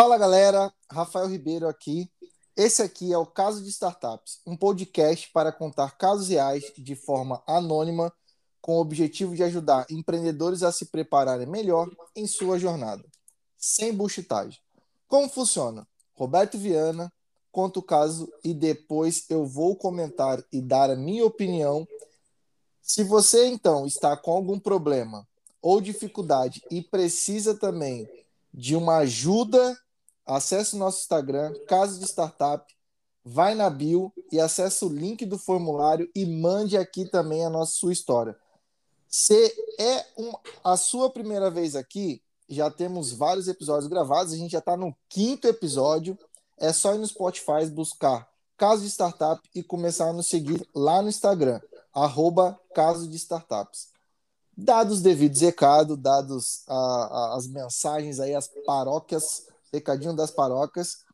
Fala galera, Rafael Ribeiro aqui. Esse aqui é o Caso de Startups, um podcast para contar casos reais de forma anônima, com o objetivo de ajudar empreendedores a se prepararem melhor em sua jornada, sem buchitagem. Como funciona? Roberto Viana conta o caso e depois eu vou comentar e dar a minha opinião. Se você então está com algum problema ou dificuldade e precisa também de uma ajuda, acesse o nosso Instagram, Caso de Startup, vai na bio e acesse o link do formulário e mande aqui também a nossa sua história. Se é um, a sua primeira vez aqui, já temos vários episódios gravados, a gente já está no quinto episódio. É só ir no Spotify buscar Caso de Startup e começar a nos seguir lá no Instagram, arroba Caso de Startups. Dados devidos recado, dados a, a, as mensagens aí, as paróquias, recadinho das paróquias.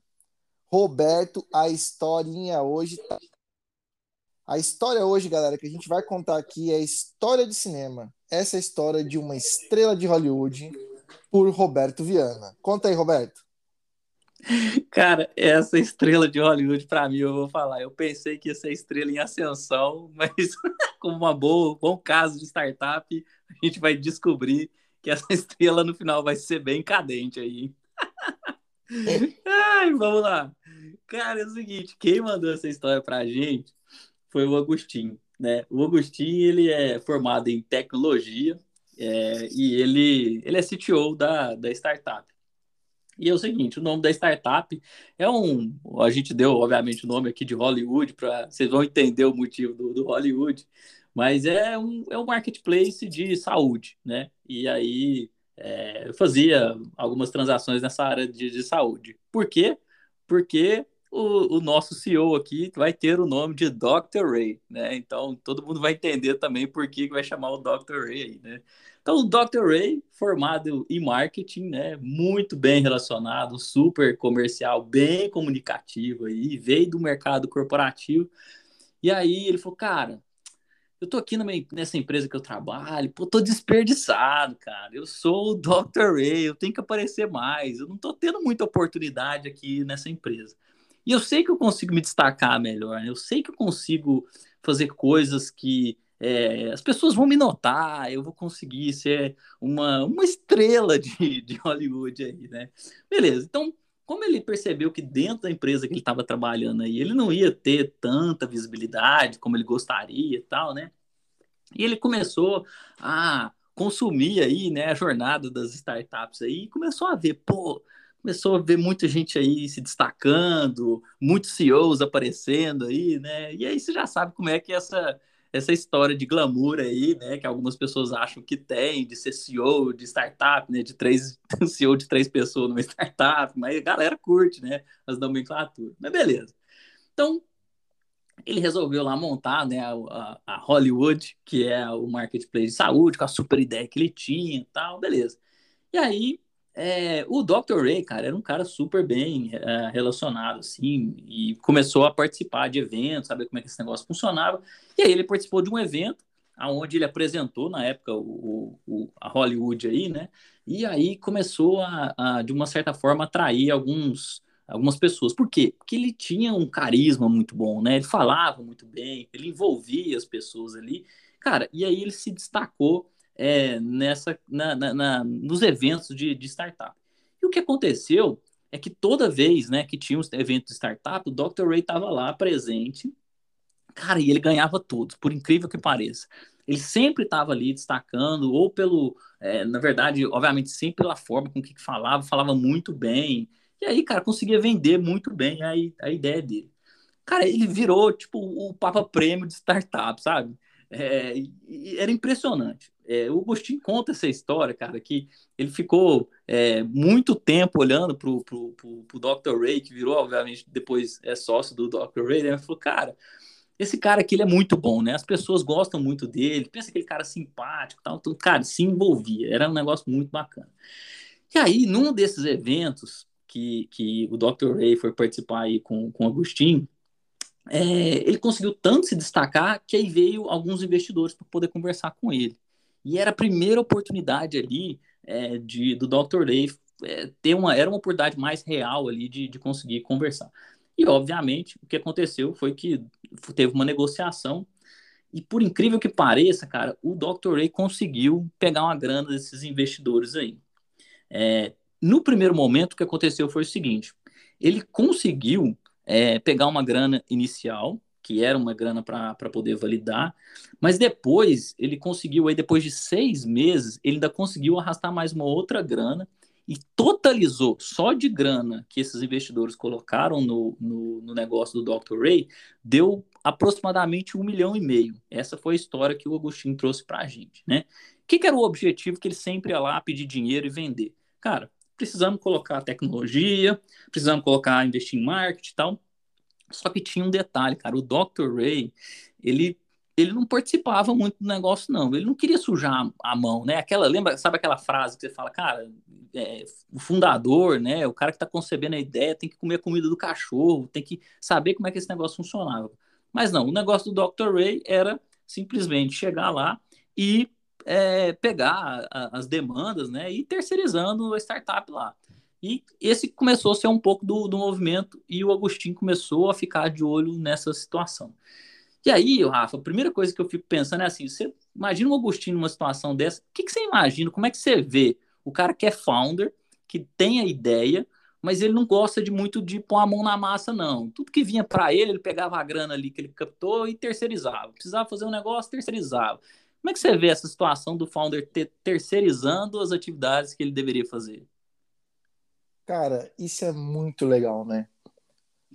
Roberto, a historinha hoje tá... A história hoje, galera, que a gente vai contar aqui é história de cinema. Essa é a história de uma estrela de Hollywood por Roberto Viana. Conta aí, Roberto. Cara, essa estrela de Hollywood, para mim, eu vou falar. Eu pensei que ia ser estrela em ascensão, mas como uma boa, bom caso de startup, a gente vai descobrir que essa estrela no final vai ser bem cadente aí. Ai, vamos lá. Cara, é o seguinte, quem mandou essa história pra gente foi o Agostinho, né? O Agostinho, ele é formado em tecnologia é, e ele, ele é CTO da, da startup. E é o seguinte, o nome da startup é um. A gente deu, obviamente, o nome aqui de Hollywood, para vocês vão entender o motivo do, do, Hollywood, mas é um, é um marketplace de saúde, né? E aí é, eu fazia algumas transações nessa área de, de saúde. Por quê? Porque o, o, nosso CEO aqui vai ter o nome de Dr. Ray, né? Então todo mundo vai entender também por que vai chamar o Dr. Ray aí, né? Então, o Dr. Ray, formado em marketing, né, muito bem relacionado, super comercial, bem comunicativo aí, veio do mercado corporativo. E aí ele falou, cara, eu tô aqui nessa empresa que eu trabalho, pô, tô desperdiçado, cara. Eu sou o Dr. Ray, eu tenho que aparecer mais. Eu não tô tendo muita oportunidade aqui nessa empresa. E eu sei que eu consigo me destacar melhor, né? eu sei que eu consigo fazer coisas que é, as pessoas vão me notar, eu vou conseguir ser uma, uma estrela de, de Hollywood aí, né? Beleza, então, como ele percebeu que dentro da empresa que ele estava trabalhando aí, ele não ia ter tanta visibilidade como ele gostaria e tal, né? E ele começou a consumir aí, né, a jornada das startups aí, e começou a ver, pô, começou a ver muita gente aí se destacando, muitos CEOs aparecendo aí, né? E aí você já sabe como é que essa essa história de glamour aí, né, que algumas pessoas acham que tem, de ser CEO de startup, né, de três, CEO de três pessoas numa startup, mas a galera curte, né, as nomenclaturas, mas beleza. Então, ele resolveu lá montar, né, a, a Hollywood, que é o marketplace de saúde, com a super ideia que ele tinha e tal, beleza. E aí, é, o Dr. Ray, cara, era um cara super bem é, relacionado, assim, e começou a participar de eventos, saber como é que esse negócio funcionava. E aí ele participou de um evento, onde ele apresentou, na época, o, o, a Hollywood aí, né? E aí começou a, a, de uma certa forma, atrair alguns, algumas pessoas. Por quê? Porque ele tinha um carisma muito bom, né? Ele falava muito bem, ele envolvia as pessoas ali. Cara, e aí ele se destacou é, nessa, na, na, na, nos eventos de, de startup. E o que aconteceu é que toda vez né, que tinha um evento de startup, o Dr. Ray estava lá presente, cara, e ele ganhava todos, por incrível que pareça. Ele sempre estava ali destacando, ou pelo, é, na verdade, obviamente, sempre pela forma com que falava, falava muito bem. E aí, cara, conseguia vender muito bem a, a ideia dele. Cara, ele virou, tipo, o Papa Prêmio de startup, sabe? É, era impressionante. É, o Agostinho conta essa história, cara, que ele ficou é, muito tempo olhando pro, pro, pro, pro Dr. Ray, que virou, obviamente, depois é sócio do Dr. Ray, né? Ele falou, cara, esse cara aqui ele é muito bom, né? As pessoas gostam muito dele, pensa aquele cara simpático tal. Então, cara, se envolvia, era um negócio muito bacana. E aí, num desses eventos que, que o Dr. Ray foi participar aí com, com o Agostinho, é, ele conseguiu tanto se destacar que aí veio alguns investidores para poder conversar com ele. E era a primeira oportunidade ali é, de, do Dr. Ray é, ter uma, era uma oportunidade mais real ali de, de conseguir conversar. E, obviamente, o que aconteceu foi que teve uma negociação e, por incrível que pareça, cara, o Dr. Ray conseguiu pegar uma grana desses investidores aí. É, no primeiro momento, o que aconteceu foi o seguinte: ele conseguiu é, pegar uma grana inicial, que era uma grana para poder validar, mas depois ele conseguiu, aí depois de seis meses, ele ainda conseguiu arrastar mais uma outra grana e totalizou só de grana que esses investidores colocaram no, no, no, negócio do Dr. Ray, deu aproximadamente um milhão e meio. Essa foi a história que o Agostinho trouxe para a gente, né? O que, que, era o objetivo que ele sempre ia lá pedir dinheiro e vender? Cara, precisamos colocar tecnologia, precisamos colocar, investir em marketing e tal. Só que tinha um detalhe, cara, o Dr. Ray, ele ele não participava muito do negócio, não. Ele não queria sujar a mão, né? Aquela, lembra, sabe aquela frase que você fala, cara, é, o fundador, né? O cara que está concebendo a ideia tem que comer a comida do cachorro, tem que saber como é que esse negócio funcionava. Mas não, o negócio do Dr. Ray era simplesmente chegar lá e é, pegar a, as demandas, né? E terceirizando a startup lá. E esse começou a ser um pouco do, do movimento e o Agostinho começou a ficar de olho nessa situação. E aí, Rafa, a primeira coisa que eu fico pensando é assim: você imagina o Agostinho numa situação dessa, o que, que você imagina? Como é que você vê o cara que é founder, que tem a ideia, mas ele não gosta de muito de pôr a mão na massa, não. Tudo que vinha para ele, ele pegava a grana ali que ele captou e terceirizava. Precisava fazer um negócio, terceirizava. Como é que você vê essa situação do founder ter, terceirizando as atividades que ele deveria fazer? Cara, isso é muito legal, né?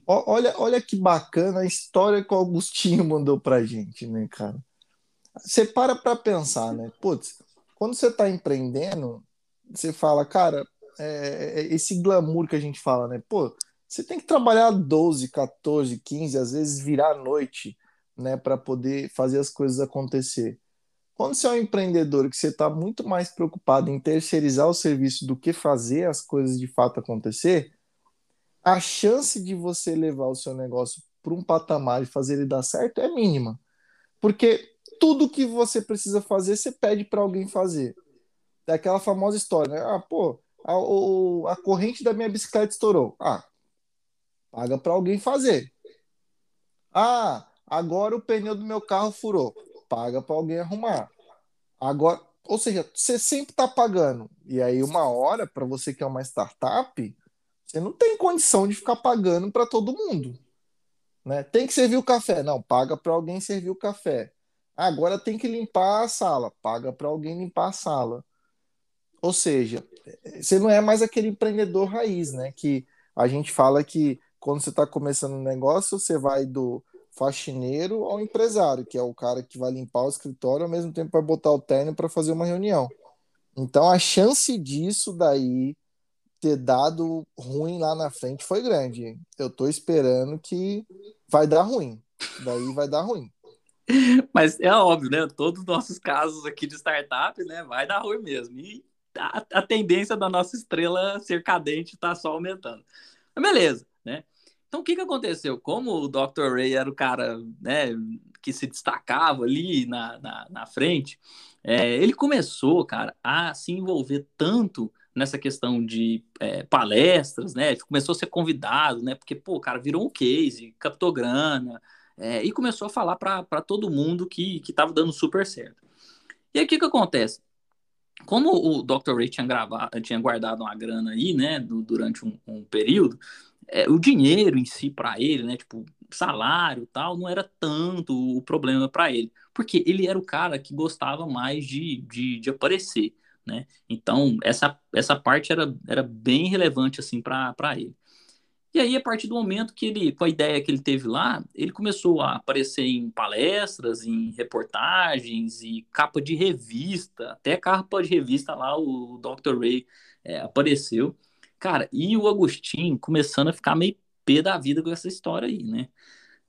Olha, olha que bacana a história que o Augustinho mandou pra gente, né, cara? Você para pra pensar, né? Putz, quando você tá empreendendo, você fala, cara, é, é, esse glamour que a gente fala, né? Pô, você tem que trabalhar 12, 14, 15, às vezes virar à noite, né, para poder fazer as coisas acontecer. Quando você é um empreendedor que você está muito mais preocupado em terceirizar o serviço do que fazer as coisas de fato acontecer, a chance de você levar o seu negócio para um patamar e fazer ele dar certo é mínima. Porque tudo que você precisa fazer, você pede para alguém fazer. É aquela famosa história, né? Ah, pô, a, o, a corrente da minha bicicleta estourou. Ah, paga para alguém fazer. Ah, agora o pneu do meu carro furou. Paga para alguém arrumar. Agora, ou seja, você sempre está pagando. E aí, uma hora, para você que é uma startup, você não tem condição de ficar pagando para todo mundo. Né? Tem que servir o café. Não, paga para alguém servir o café. Agora tem que limpar a sala. Paga para alguém limpar a sala. Ou seja, você não é mais aquele empreendedor raiz, né? Que a gente fala que quando você está começando um negócio, você vai do faxineiro ao empresário, que é o cara que vai limpar o escritório ao mesmo tempo vai botar o terno para fazer uma reunião. Então a chance disso daí ter dado ruim lá na frente foi grande. Eu tô esperando que vai dar ruim. Daí vai dar ruim. Mas é óbvio, né? Todos os nossos casos aqui de startup, né? Vai dar ruim mesmo. E a, a tendência da nossa estrela ser cadente está só aumentando. Mas beleza, né? Então, o que, que aconteceu? Como o Dr. Ray era o cara né, que se destacava ali na, na, na frente, é, ele começou, cara, a se envolver tanto nessa questão de é, palestras, né? Começou a ser convidado, né? Porque, pô, cara virou um case, captou grana, é, e começou a falar para todo mundo que estava dando super certo. E aí, o que, que acontece? Como o Dr. Ray tinha, gravado, tinha guardado uma grana aí, né, durante um, um, período, é, o dinheiro em si para ele, né, tipo, salário tal, não era tanto o problema para ele, porque ele era o cara que gostava mais de, de, de aparecer né? Então, essa, essa parte era, era bem relevante, assim, para ele. E aí, a partir do momento que ele, com a ideia que ele teve lá, ele começou a aparecer em palestras, em reportagens e capa de revista, até capa de revista lá, o Dr. Ray é, apareceu. Cara, e o Agostinho começando a ficar meio pé da vida com essa história aí, né?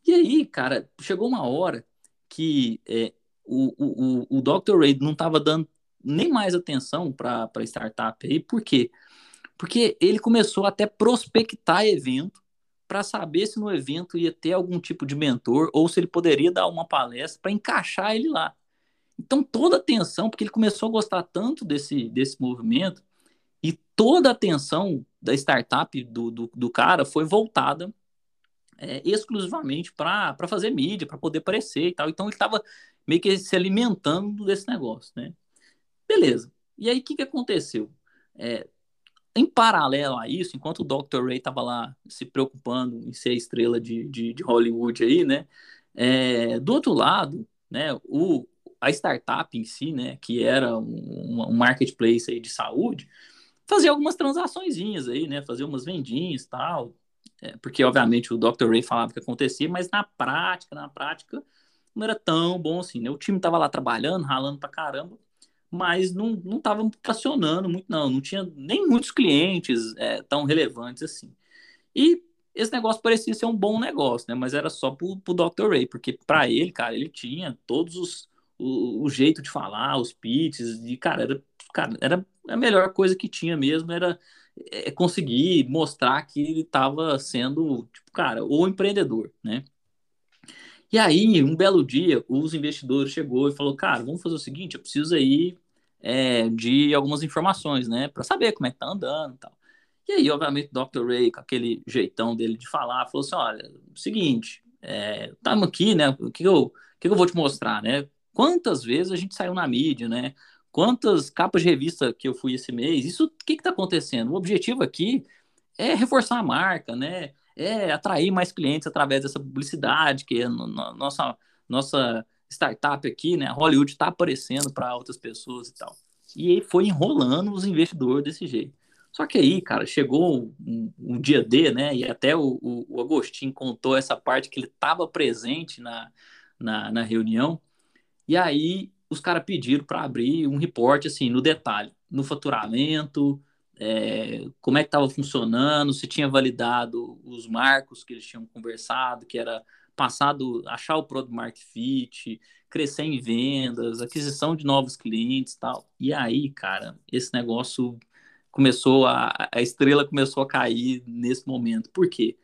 E aí, cara, chegou uma hora que é, o, o, o Dr. Ray não estava dando nem mais atenção para a startup aí, por quê? Porque ele começou até prospectar evento para saber se no evento ia ter algum tipo de mentor ou se ele poderia dar uma palestra para encaixar ele lá. Então toda a atenção, porque ele começou a gostar tanto desse, desse movimento toda a atenção da startup do, do, do cara foi voltada é, exclusivamente para fazer mídia, para poder aparecer e tal. Então ele estava meio que se alimentando desse negócio, né? Beleza. E aí o que, que aconteceu? É, em paralelo a isso, enquanto o Dr. Ray estava lá se preocupando em ser a estrela de, de, de Hollywood aí, né? É, do outro lado, né, o, a startup em si, né, que era um, um marketplace aí de saúde, fazia algumas transaçõezinhas aí, né, fazia umas vendinhas tal, é, porque obviamente o Dr. Ray falava que acontecia, mas na prática, na prática, não era tão bom assim, né? O time estava lá trabalhando, ralando pra caramba, mas não não estava tracionando muito, não. Não tinha nem muitos clientes é, tão relevantes assim. E esse negócio parecia ser um bom negócio, né? Mas era só pro, pro Dr. Ray, porque para ele, cara, ele tinha todos os o, o, jeito de falar, os pitches, e cara, era, cara, era a melhor coisa que tinha mesmo, era é, conseguir mostrar que ele estava sendo, tipo, cara, o empreendedor, né? E aí, um belo dia, os investidores chegou e falou, cara, vamos fazer o seguinte, eu preciso aí é, de algumas informações, né, para saber como é que tá andando e tal. E aí, obviamente, o Dr. Ray, com aquele jeitão dele de falar, falou assim, olha, seguinte, estamos é, aqui, né, o que eu, o que eu vou te mostrar, né? Quantas vezes a gente saiu na mídia, né? Quantas capas de revista que eu fui esse mês? Isso, o que está acontecendo? O objetivo aqui é reforçar a marca, né? é atrair mais clientes através dessa publicidade, que é no, no, nossa, nossa startup aqui, né? Hollywood está aparecendo para outras pessoas e tal. E aí foi enrolando os investidores desse jeito. Só que aí, cara, chegou um, um dia D, né? E até o, o, o, Agostinho contou essa parte que ele estava presente na, na, na, reunião. E aí os caras pediram para abrir um reporte assim no detalhe, no faturamento, é, como é que estava funcionando, se tinha validado os marcos que eles tinham conversado, que era passado, achar o product market fit, crescer em vendas, aquisição de novos clientes tal. E aí, cara, esse negócio começou a, a estrela começou a cair nesse momento. Por quê?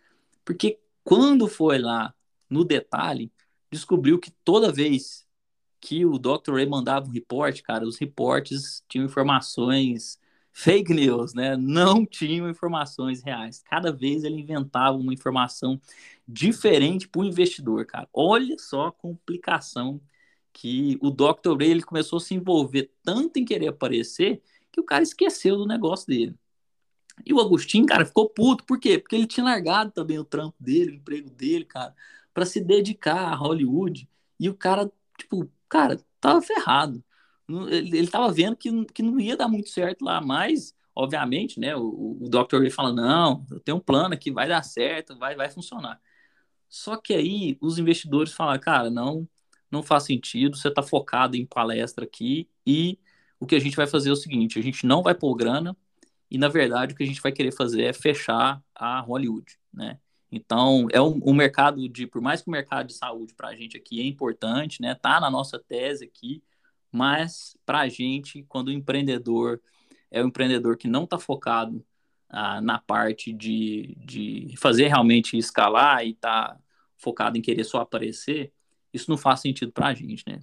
Porque quando foi lá no detalhe, descobriu que toda vez que o Dr. Ray mandava um report, cara, os reportes tinham informações fake news, né? Não tinham informações reais. Cada vez ele inventava uma informação diferente para o investidor, cara. Olha só a complicação que o Dr. Ray ele começou a se envolver tanto em querer aparecer que o cara esqueceu do negócio dele. E o Agostinho, cara, ficou puto. Por quê? Porque ele tinha largado também o trampo dele, o emprego dele, cara, para se dedicar a Hollywood. E o cara, tipo, cara, tava ferrado ele estava vendo que, que não ia dar muito certo lá, mas, obviamente, né, o, o Dr. Ray fala, não, eu tenho um plano aqui, vai dar certo, vai, vai funcionar. Só que aí os investidores falam, cara, não, não faz sentido, você está focado em palestra aqui e o que a gente vai fazer é o seguinte, a gente não vai pôr grana e, na verdade, o que a gente vai querer fazer é fechar a Hollywood, né? Então, é um, um mercado de, por mais que o mercado de saúde para a gente aqui é importante, né? Tá na nossa tese aqui, mas para a gente, quando o empreendedor é um empreendedor que não está focado ah, na parte de, de fazer realmente escalar e está focado em querer só aparecer, isso não faz sentido para a gente, né?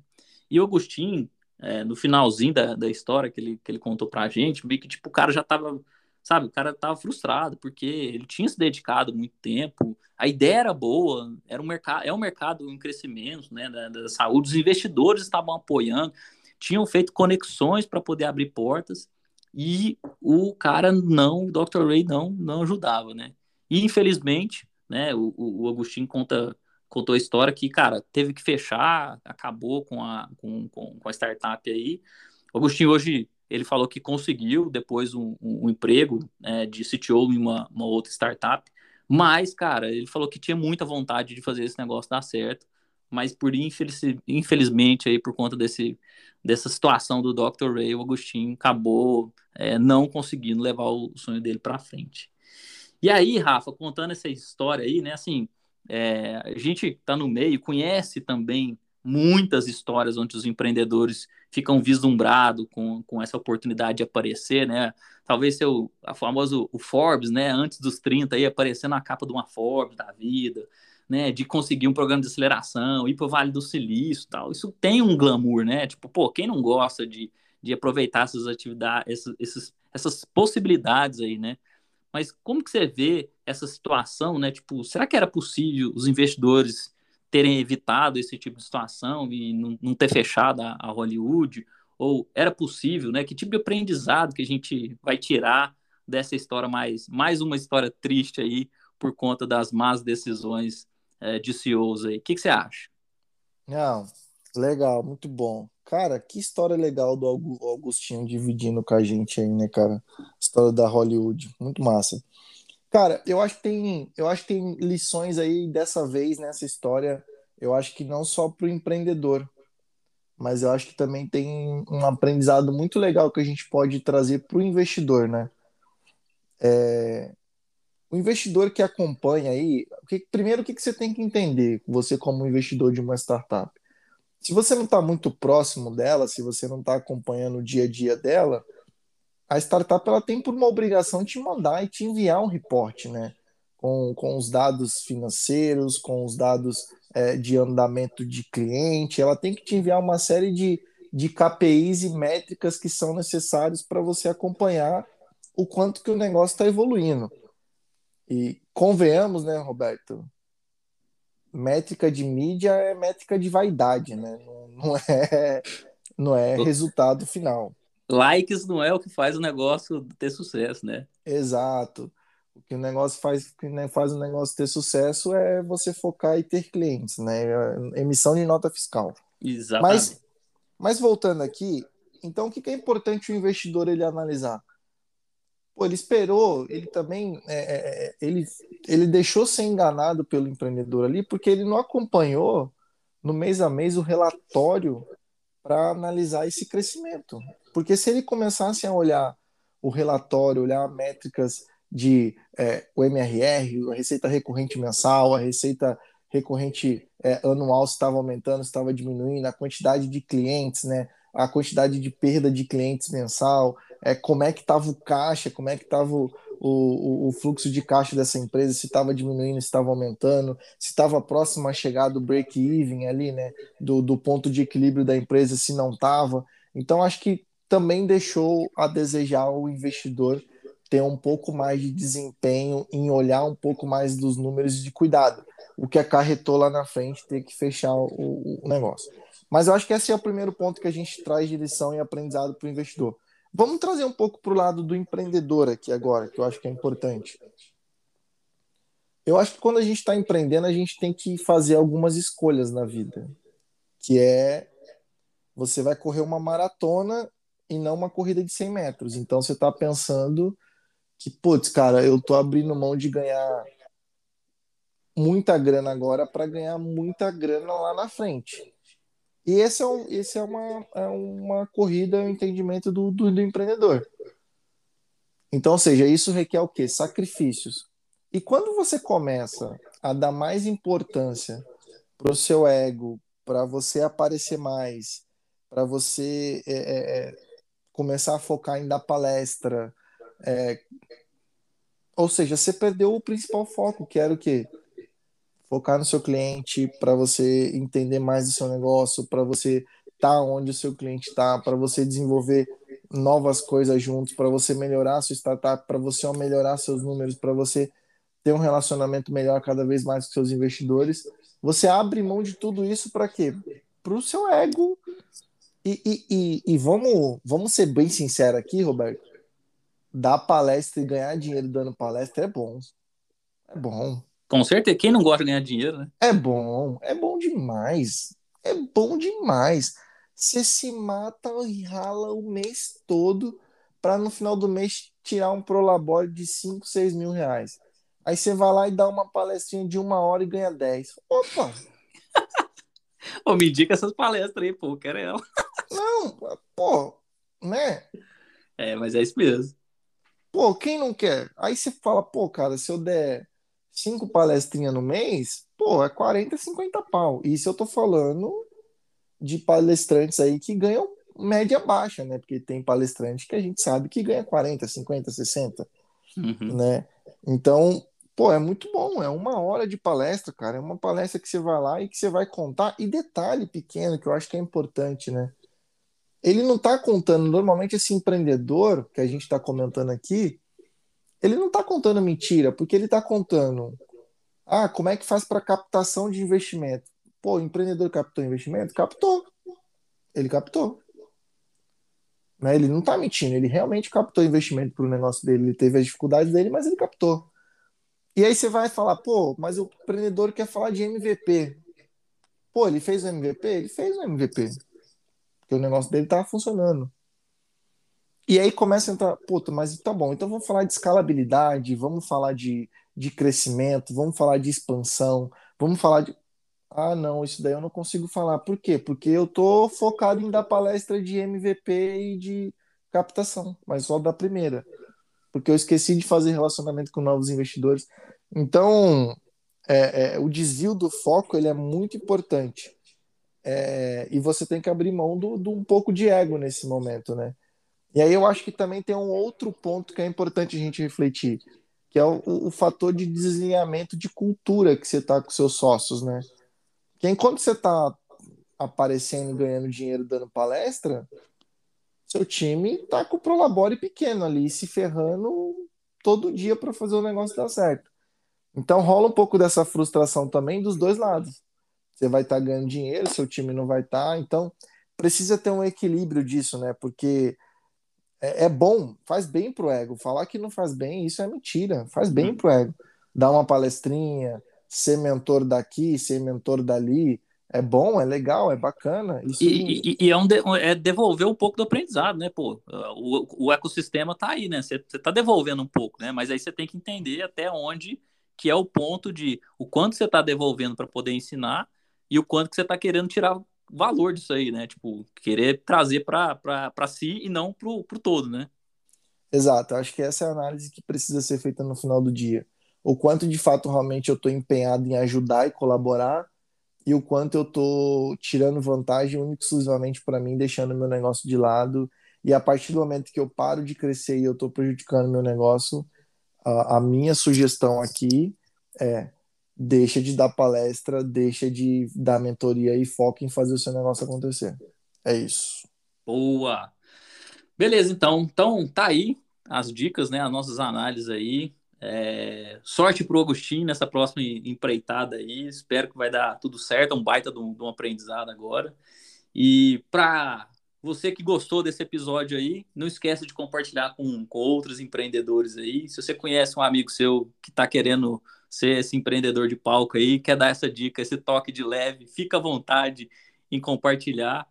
E o Agostinho, é, no finalzinho da, da história que ele, que ele contou para a gente, vi que tipo, o cara já estava, sabe, o cara estava frustrado, porque ele tinha se dedicado muito tempo, a ideia era boa, era um mercado, é um mercado em crescimento, né, da, da saúde, os investidores estavam apoiando, tinham feito conexões para poder abrir portas e o cara não, o Dr. Ray não, não ajudava, né? E infelizmente, né, o, o Agostinho conta, contou a história que, cara, teve que fechar, acabou com a, com, com, com a startup aí. O Agostinho hoje, ele falou que conseguiu depois um, um, um emprego né, de CTO em uma, uma outra startup, mas, cara, ele falou que tinha muita vontade de fazer esse negócio dar certo mas por infeliz, infelizmente aí por conta desse, dessa situação do Dr. Ray, o Agostinho acabou é, não conseguindo levar o sonho dele para frente. E aí, Rafa, contando essa história aí, né, assim, é, a gente está no meio, conhece também muitas histórias onde os empreendedores ficam vislumbrados com, com essa oportunidade de aparecer, né? Talvez seu a famoso o Forbes, né? Antes dos 30 aí aparecendo na capa de uma Forbes da vida, né, de conseguir um programa de aceleração, ir para o Vale do Silício tal. Isso tem um glamour, né? Tipo, pô, quem não gosta de, de aproveitar essas atividades, esses, essas possibilidades aí, né? Mas como que você vê essa situação, né? Tipo, será que era possível os investidores terem evitado esse tipo de situação e não, não ter fechado a, a, Hollywood? Ou era possível, né? Que tipo de aprendizado que a gente vai tirar dessa história mais, mais uma história triste aí por conta das más decisões é, de CEOs aí? O que, que você acha? Não, legal, muito bom. Cara, que história legal do Augustinho dividindo com a gente aí, né, cara? História da Hollywood, muito massa. Cara, eu acho que tem, eu acho que tem lições aí dessa vez nessa história. Eu acho que não só para o empreendedor, mas eu acho que também tem um aprendizado muito legal que a gente pode trazer para o investidor, né? É, o investidor que acompanha aí, primeiro o que, que você tem que entender, você como investidor de uma startup? Se você não está muito próximo dela, se você não está acompanhando o dia a dia dela, a startup ela tem por uma obrigação te mandar e te enviar um reporte, né? Com, com os dados financeiros, com os dados é, de andamento de cliente, ela tem que te enviar uma série de, de KPIs e métricas que são necessários para você acompanhar o quanto que o negócio está evoluindo. E convenhamos, né, Roberto? Métrica de mídia é métrica de vaidade, né? Não, não é, não é resultado final likes não é o que faz o negócio ter sucesso, né? Exato. O que o negócio faz, que faz o negócio ter sucesso é você focar e ter clientes, né? Emissão de nota fiscal. Exatamente. Mas, mas voltando aqui, então o que é importante o investidor ele analisar? Pô, ele esperou, ele também, é, é, é, ele, ele deixou ser enganado pelo empreendedor ali, porque ele não acompanhou no mês a mês o relatório para analisar esse crescimento. Porque se ele começasse a olhar o relatório, olhar métricas de é, o MRR, a receita recorrente mensal, a receita recorrente é, anual se estava aumentando, se estava diminuindo, a quantidade de clientes, né, a quantidade de perda de clientes mensal, é, como é que estava o caixa, como é que estava o, o, o, fluxo de caixa dessa empresa, se estava diminuindo, se estava aumentando, se estava próximo a chegar do break-even ali, né, do, do ponto de equilíbrio da empresa, se não estava. Então, acho que também deixou a desejar o investidor ter um pouco mais de desempenho em olhar um pouco mais dos números de cuidado, o que acarretou lá na frente ter que fechar o, o negócio. Mas eu acho que esse é o primeiro ponto que a gente traz de lição e aprendizado para o investidor. Vamos trazer um pouco para o lado do empreendedor aqui agora, que eu acho que é importante. Eu acho que quando a gente está empreendendo, a gente tem que fazer algumas escolhas na vida, que é você vai correr uma maratona e não uma corrida de 100 metros. Então você está pensando que, putz, cara, eu tô abrindo mão de ganhar muita grana agora para ganhar muita grana lá na frente. E esse é, um, esse é, uma, é uma corrida, é um entendimento do, do, do empreendedor. Então, ou seja, isso requer o quê? Sacrifícios. E quando você começa a dar mais importância para o seu ego, para você aparecer mais, para você é, é, é começar a focar em dar palestra. É... Ou seja, você perdeu o principal foco, que era o quê? Focar no seu cliente, para você entender mais do seu negócio, para você estar tá onde o seu cliente está, para você desenvolver novas coisas juntos, para você melhorar a sua startup, para você melhorar seus números, para você ter um relacionamento melhor cada vez mais com seus investidores. Você abre mão de tudo isso para quê? Para o seu ego e, e, e, e, vamos, vamos ser bem sinceros aqui, Roberto. Dar palestra e ganhar dinheiro dando palestra é bom. É bom. Com certeza. Quem não gosta de ganhar dinheiro, né? É bom. É bom demais. É bom demais. Você se mata e rala o mês todo para no final do mês tirar um prolabore de 5, 6 mil reais. Aí você vai lá e dá uma palestrinha de uma hora e ganha 10. Opa! Ô, me indica essas palestras aí, pô, quero ela. Não, pô, né? É, mas é isso mesmo. Pô, quem não quer? Aí você fala, pô, cara, se eu der cinco palestrinhas no mês, pô, é 40, 50 pau. Isso eu tô falando de palestrantes aí que ganham média baixa, né? Porque tem palestrante que a gente sabe que ganha 40, 50, 60, uhum. né? Então, pô, é muito bom, é uma hora de palestra, cara. É uma palestra que você vai lá e que você vai contar. E detalhe pequeno que eu acho que é importante, né? Ele não está contando, normalmente esse empreendedor que a gente está comentando aqui, ele não está contando mentira, porque ele está contando, ah, como é que faz para captação de investimento? Pô, o empreendedor captou investimento? Captou. Ele captou. Né? Ele não está mentindo, ele realmente captou investimento para o negócio dele, ele teve as dificuldades dele, mas ele captou. E aí você vai falar, pô, mas o empreendedor quer falar de MVP. Pô, ele fez o MVP? Ele fez o MVP. Porque o negócio dele tava funcionando. E aí começa a entrar, puta, mas tá bom, então vamos falar de escalabilidade, vamos falar de, de crescimento, vamos falar de expansão, vamos falar de. Ah, não, isso daí eu não consigo falar. Por quê? Porque eu tô focado em dar palestra de MVP e de captação, mas só da primeira. Porque eu esqueci de fazer relacionamento com novos investidores. Então, é, é, o desvio do foco ele é muito importante. É, e você tem que abrir mão do, do, um pouco de ego nesse momento, né? E aí eu acho que também tem um outro ponto que é importante a gente refletir, que é o, o fator de desalinhamento de cultura que você está com seus sócios, né? Que enquanto você está aparecendo, ganhando dinheiro, dando palestra, seu time tá com o prolabore pequeno ali, se ferrando todo dia para fazer o negócio dar certo. Então rola um pouco dessa frustração também dos dois lados. Você vai estar tá ganhando dinheiro, seu time não vai estar. Tá, então precisa ter um equilíbrio disso, né? Porque é, é bom, faz bem pro ego. Falar que não faz bem, isso é mentira. Faz bem uhum. pro ego. Dar uma palestrinha, ser mentor daqui, ser mentor dali, é bom, é legal, é bacana. Isso... E, e, e, é, um de, é devolver um pouco do aprendizado, né, pô? O, o ecossistema tá aí, né? Você tá devolvendo um pouco, né? Mas aí você tem que entender até onde que é o ponto de o quanto você está devolvendo para poder ensinar e o quanto que você está querendo tirar valor disso aí, né? Tipo, querer trazer para si e não para o todo, né? Exato, acho que essa é a análise que precisa ser feita no final do dia. O quanto de fato realmente eu estou empenhado em ajudar e colaborar e o quanto eu estou tirando vantagem única exclusivamente para mim, deixando meu negócio de lado. E a partir do momento que eu paro de crescer e eu estou prejudicando meu negócio, a, a minha sugestão aqui é deixa de dar palestra, deixa de dar mentoria e foca em fazer o seu negócio acontecer. É isso. Boa. Beleza, então. Então, tá aí as dicas, né? As nossas análises aí. É... Sorte pro Agostinho nessa próxima empreitada aí. Espero que vai dar tudo certo. É um baita de um, de um aprendizado agora. E para você que gostou desse episódio aí, não esqueça de compartilhar com, com outros empreendedores aí. Se você conhece um amigo seu que está querendo ser esse empreendedor de palco aí, quer dar essa dica, esse toque de leve, fica à vontade em compartilhar.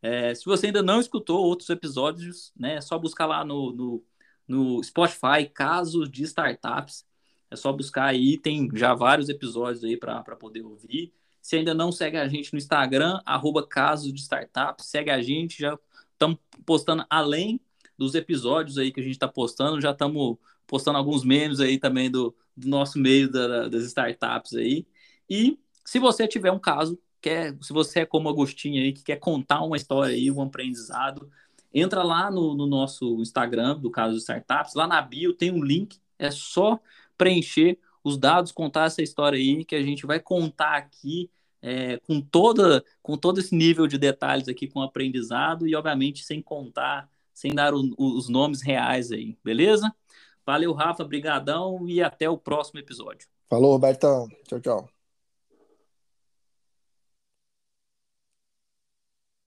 É, se você ainda não escutou outros episódios, né, é só buscar lá no, no, no Spotify, Casos de Startups. É só buscar aí, tem já vários episódios aí para poder ouvir. Se ainda não segue a gente no Instagram, arroba Casos de Startup, segue a gente, já estamos postando além dos episódios aí que a gente está postando, já estamos postando alguns memes aí também do, do nosso meio da, das startups aí. E se você tiver um caso, quer, se você é como Agostinho aí, que quer contar uma história aí, um aprendizado, entra lá no, no nosso Instagram do Caso de Startups, lá na bio tem um link, é só preencher os dados, contar essa história aí que a gente vai contar aqui é, com, toda, com todo esse nível de detalhes aqui com aprendizado e, obviamente, sem contar, sem dar o, os nomes reais aí, beleza? Valeu, Rafa, brigadão e até o próximo episódio. Falou, Robertão. Tchau, tchau.